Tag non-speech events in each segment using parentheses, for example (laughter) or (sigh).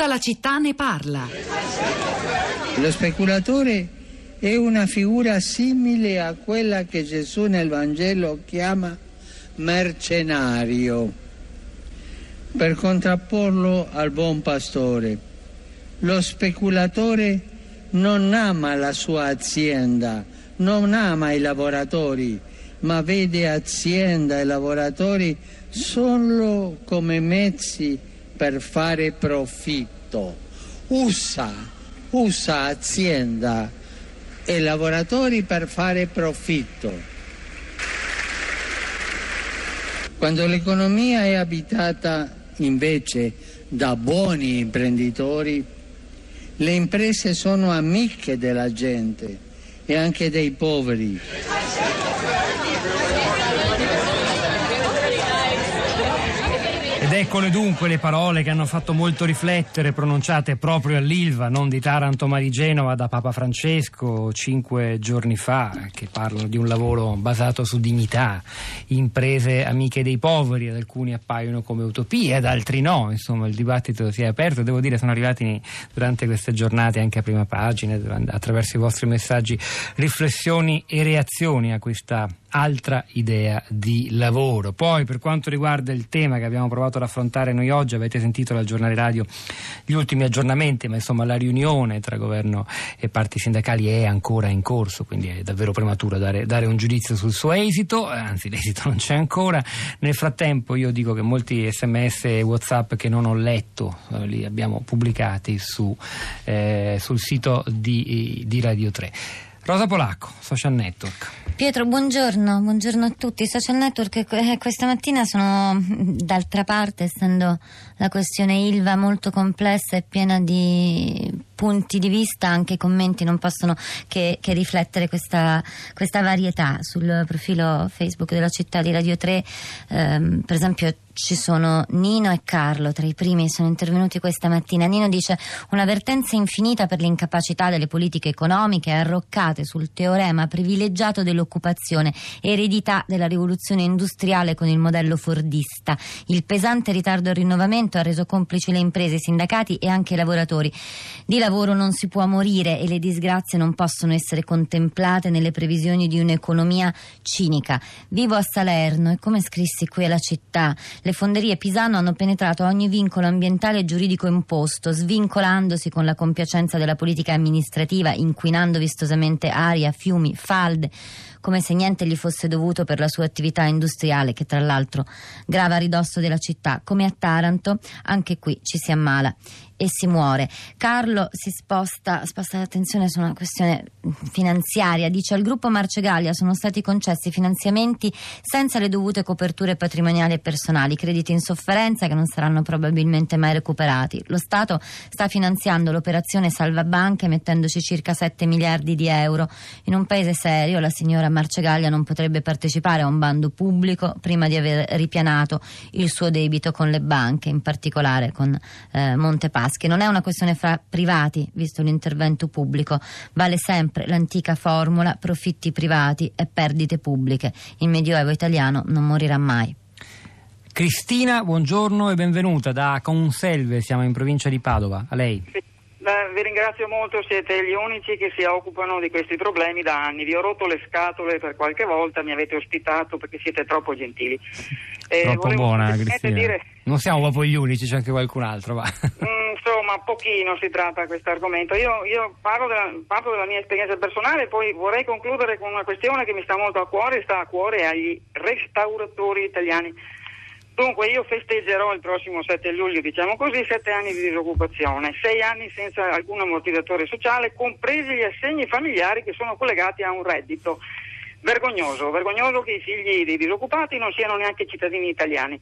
Tutta la città ne parla. Lo speculatore è una figura simile a quella che Gesù nel Vangelo chiama mercenario, per contrapporlo al buon pastore. Lo speculatore non ama la sua azienda, non ama i lavoratori, ma vede azienda e lavoratori solo come mezzi per fare profitto. Usa, usa azienda e lavoratori per fare profitto. Quando l'economia è abitata invece da buoni imprenditori, le imprese sono amiche della gente e anche dei poveri. Ed eccole dunque le parole che hanno fatto molto riflettere, pronunciate proprio all'Ilva, non di Taranto ma di Genova, da Papa Francesco cinque giorni fa, che parlano di un lavoro basato su dignità, imprese amiche dei poveri, ad alcuni appaiono come utopie, ad altri no, insomma il dibattito si è aperto, devo dire sono arrivati durante queste giornate anche a prima pagina, attraverso i vostri messaggi, riflessioni e reazioni a questa altra idea di lavoro. Poi per quanto riguarda il tema che abbiamo provato ad affrontare noi oggi, avete sentito dal giornale radio gli ultimi aggiornamenti, ma insomma la riunione tra governo e parti sindacali è ancora in corso, quindi è davvero prematuro dare, dare un giudizio sul suo esito, anzi l'esito (laughs) non c'è ancora. Nel frattempo io dico che molti sms e whatsapp che non ho letto eh, li abbiamo pubblicati su, eh, sul sito di, di Radio 3. Rosa Polacco, Social Network. Pietro, buongiorno, buongiorno a tutti. I social network eh, questa mattina sono, d'altra parte, essendo la questione Ilva molto complessa e piena di punti di vista, anche i commenti non possono che, che riflettere questa, questa, varietà. Sul profilo Facebook della città di Radio 3, ehm, per esempio, ci sono Nino e Carlo, tra i primi sono intervenuti questa mattina. Nino dice un'avvertenza infinita per l'incapacità delle politiche economiche arroccate sul teorema privilegiato dell'occupazione, eredità della rivoluzione industriale con il modello fordista. Il pesante ritardo al rinnovamento ha reso complici le imprese, i sindacati e anche i lavoratori. Di lavoro non si può morire e le disgrazie non possono essere contemplate nelle previsioni di un'economia cinica. Vivo a Salerno e come scrissi qui alla città, le fonderie Pisano hanno penetrato ogni vincolo ambientale e giuridico imposto, svincolandosi con la compiacenza della politica amministrativa, inquinando vistosamente aria, fiumi, falde come se niente gli fosse dovuto per la sua attività industriale, che tra l'altro grava a ridosso della città. Come a Taranto, anche qui ci si ammala e si muore. Carlo si sposta, sposta l'attenzione su una questione finanziaria. Dice al gruppo Marcegaglia sono stati concessi finanziamenti senza le dovute coperture patrimoniali e personali, crediti in sofferenza che non saranno probabilmente mai recuperati. Lo Stato sta finanziando l'operazione Salva Banche mettendoci circa 7 miliardi di euro. In un paese serio la signora Marcegaglia non potrebbe partecipare a un bando pubblico prima di aver ripianato il suo debito con le banche, in particolare con eh, Montepaschi che non è una questione fra privati, visto l'intervento pubblico. Vale sempre l'antica formula profitti privati e perdite pubbliche. Il Medioevo italiano non morirà mai. Cristina, buongiorno e benvenuta da Conselve, siamo in provincia di Padova. A lei. Sì. Beh, vi ringrazio molto, siete gli unici che si occupano di questi problemi da anni. Vi ho rotto le scatole per qualche volta, mi avete ospitato perché siete troppo gentili. Eh, troppo buona, Cristina. Dire... Non siamo proprio gli unici, c'è anche qualcun altro. Va. Mm, insomma, pochino si tratta questo argomento. Io, io parlo, della, parlo, della, mia esperienza personale, poi vorrei concludere con una questione che mi sta molto a cuore, sta a cuore agli restauratori italiani Dunque io festeggerò il prossimo 7 luglio, diciamo così, sette anni di disoccupazione, sei anni senza alcun ammortizzatore sociale, compresi gli assegni familiari che sono collegati a un reddito. Vergognoso, vergognoso che i figli dei disoccupati non siano neanche cittadini italiani.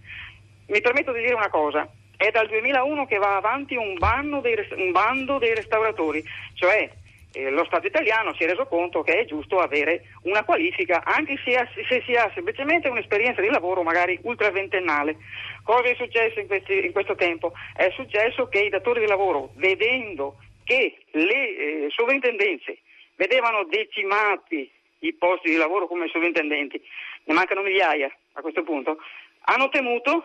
Mi permetto di dire una cosa, è dal 2001 che va avanti un, dei, un bando dei restauratori, cioè eh, lo Stato italiano si è reso conto che è giusto avere una qualifica, anche se, se si ha semplicemente un'esperienza di lavoro magari ultraventennale. Cosa è successo in, questi, in questo tempo? È successo che i datori di lavoro, vedendo che le eh, sovrintendenze vedevano decimati i posti di lavoro come sovrintendenti, ne mancano migliaia a questo punto, hanno temuto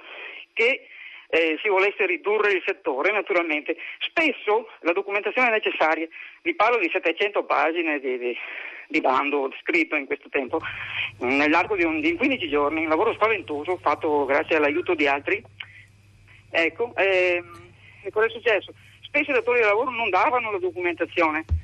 che eh, si volesse ridurre il settore, naturalmente. Spesso la documentazione necessaria, vi parlo di 700 pagine di, di, di bando scritto in questo tempo, nell'arco di, un, di 15 giorni, un lavoro spaventoso fatto grazie all'aiuto di altri. Ecco, ehm, e cosa è successo? Spesso i datori di lavoro non davano la documentazione eh,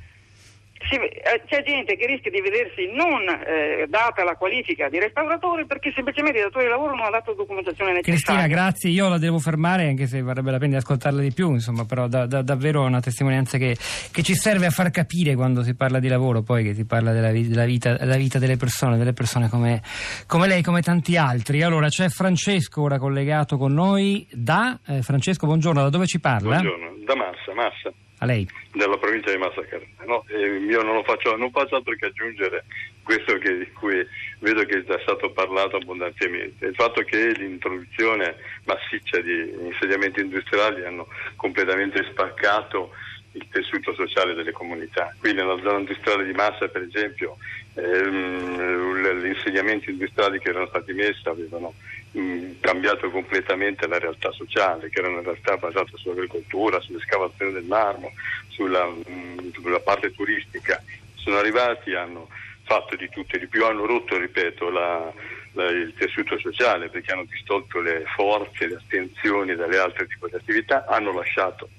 c'è gente che rischia di vedersi non eh, data la qualifica di restauratore perché semplicemente il datore di lavoro non ha dato documentazione necessaria. Cristina, grazie, io la devo fermare anche se varrebbe la pena di ascoltarla di più, insomma, però da, da, davvero una testimonianza che, che, ci serve a far capire quando si parla di lavoro, poi che si parla della, della, vita, della vita, delle persone, delle persone come, come, lei, come tanti altri. Allora c'è Francesco ora collegato con noi da eh, Francesco, buongiorno, da dove ci parla? Buongiorno, da Massa, Massa. A lei. Della provincia di Massa Carrara. No, io non, faccio, non, faccio, altro che aggiungere questo che, di cui vedo che è già stato parlato abbondantemente. Il fatto che l'introduzione massiccia di insediamenti industriali hanno completamente spaccato il tessuto sociale delle comunità. Qui nella zona industriale di Massa, per esempio, ehm, gli insediamenti industriali che erano stati messi avevano cambiato completamente la realtà sociale, che era una realtà basata sull'agricoltura, sull'escavazione del marmo, sulla, mh, sulla parte turistica. Sono arrivati, hanno fatto di tutto e di più, hanno rotto, ripeto, la, la, il tessuto sociale perché hanno distolto le forze, le astensioni dalle altre tipi di attività, hanno lasciato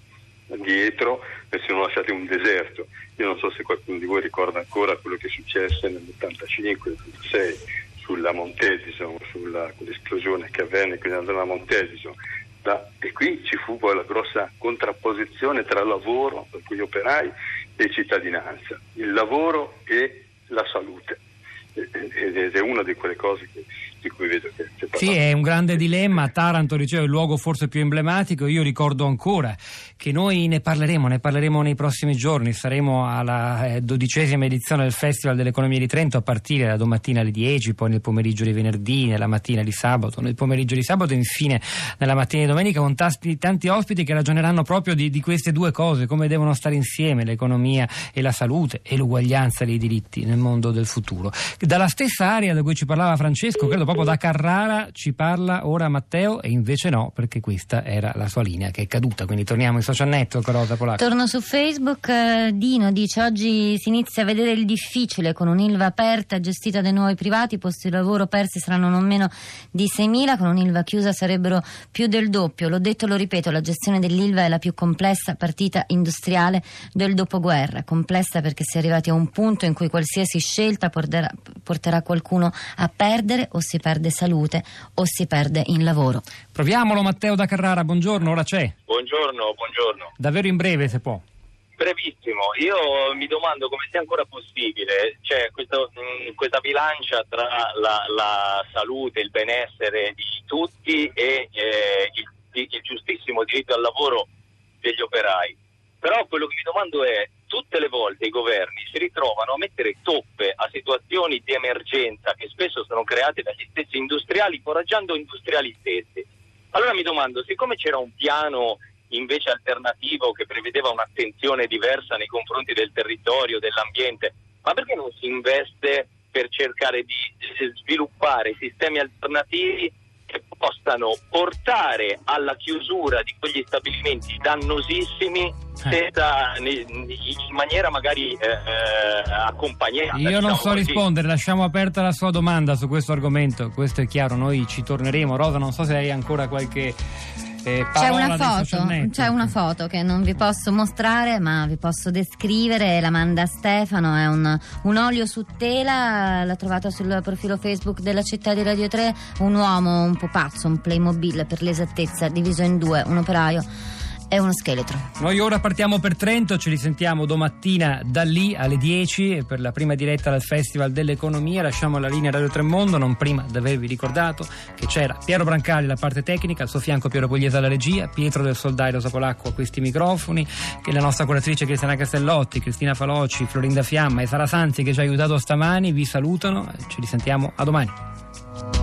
dietro e sono lasciati un deserto. Io non so se qualcuno di voi ricorda ancora quello che successe nell'85-86 sulla Montedison, sulla quell'esplosione che avvenne qui nella zona Montedison. Da, e qui ci fu poi la grossa contrapposizione tra lavoro, per cui operai, e cittadinanza. Il lavoro e la salute. Ed è una di quelle cose che di cui vedo che c'è Sì, è un grande dilemma. Taranto, dicevo, è il luogo forse più emblematico. Io ricordo ancora che noi ne parleremo, ne parleremo nei prossimi giorni. Saremo alla eh, dodicesima edizione del Festival dell'Economia di Trento a partire da domattina alle 10, poi nel pomeriggio di venerdì, nella mattina di sabato, nel pomeriggio di sabato e infine nella mattina di domenica con tanti, tanti ospiti che ragioneranno proprio di, di queste due cose, come devono stare insieme l'economia e la salute e l'uguaglianza dei diritti nel mondo del futuro. Dalla stessa area da cui ci parlava Francesco, credo proprio da Carrara ci parla ora Matteo e invece no perché questa era la sua linea che è caduta quindi torniamo in social network Rosa Polacco. Torno su Facebook eh, Dino dice oggi si inizia a vedere il difficile con un'ILVA aperta gestita dai nuovi privati i posti di lavoro persi saranno non meno di 6.000 con un'ILVA chiusa sarebbero più del doppio. L'ho detto lo ripeto la gestione dell'ILVA è la più complessa partita industriale del dopoguerra. Complessa perché si è arrivati a un punto in cui qualsiasi scelta porterà, porterà qualcuno a perdere o si perde salute o si perde in lavoro. Proviamolo Matteo da Carrara, buongiorno, ora c'è. Buongiorno, buongiorno. Davvero in breve se può. Brevissimo, io mi domando come sia ancora possibile, cioè questo, mh, questa bilancia tra la, la, salute, il benessere di tutti e eh, il, il giustissimo diritto al lavoro degli operai. Però quello che mi domando è, tutte le volte i governi si ritrovano a mettere toppe a situazioni di emergenza che spesso sono create dagli stessi industriali, foraggiando industriali stessi. Allora mi domando, siccome c'era un piano invece alternativo che prevedeva un'attenzione diversa nei confronti del territorio, dell'ambiente, ma perché non si investe per cercare di sviluppare sistemi alternativi possano portare alla chiusura di quegli stabilimenti dannosissimi eh. senza, in maniera magari eh, eh accompagnata. Io diciamo non so così. rispondere, lasciamo aperta la sua domanda su questo argomento, questo è chiaro, noi ci torneremo. Rosa, non so se hai ancora qualche eh, c'è una, foto, c'è una foto che non vi posso mostrare ma vi posso descrivere, la manda Stefano, è un, un olio su tela, l'ha trovato sul profilo Facebook della città di Radio 3, un uomo un po' pazzo, un Playmobil per l'esattezza, diviso in due, un operaio è uno scheletro. Noi ora partiamo per Trento, ci risentiamo domattina da lì alle 10 per la prima diretta del Festival dell'Economia. Lasciamo la linea Radio Tremondo, non prima di avervi ricordato che c'era Piero Brancali alla parte tecnica, al suo fianco Piero Pugliese alla regia, Pietro del Soldai Rosa Polacco a questi microfoni, che la nostra curatrice Cristiana Castellotti, Cristina Falocci, Florinda Fiamma e Sara Sanzi che ci ha aiutato stamani vi salutano, ci risentiamo a domani.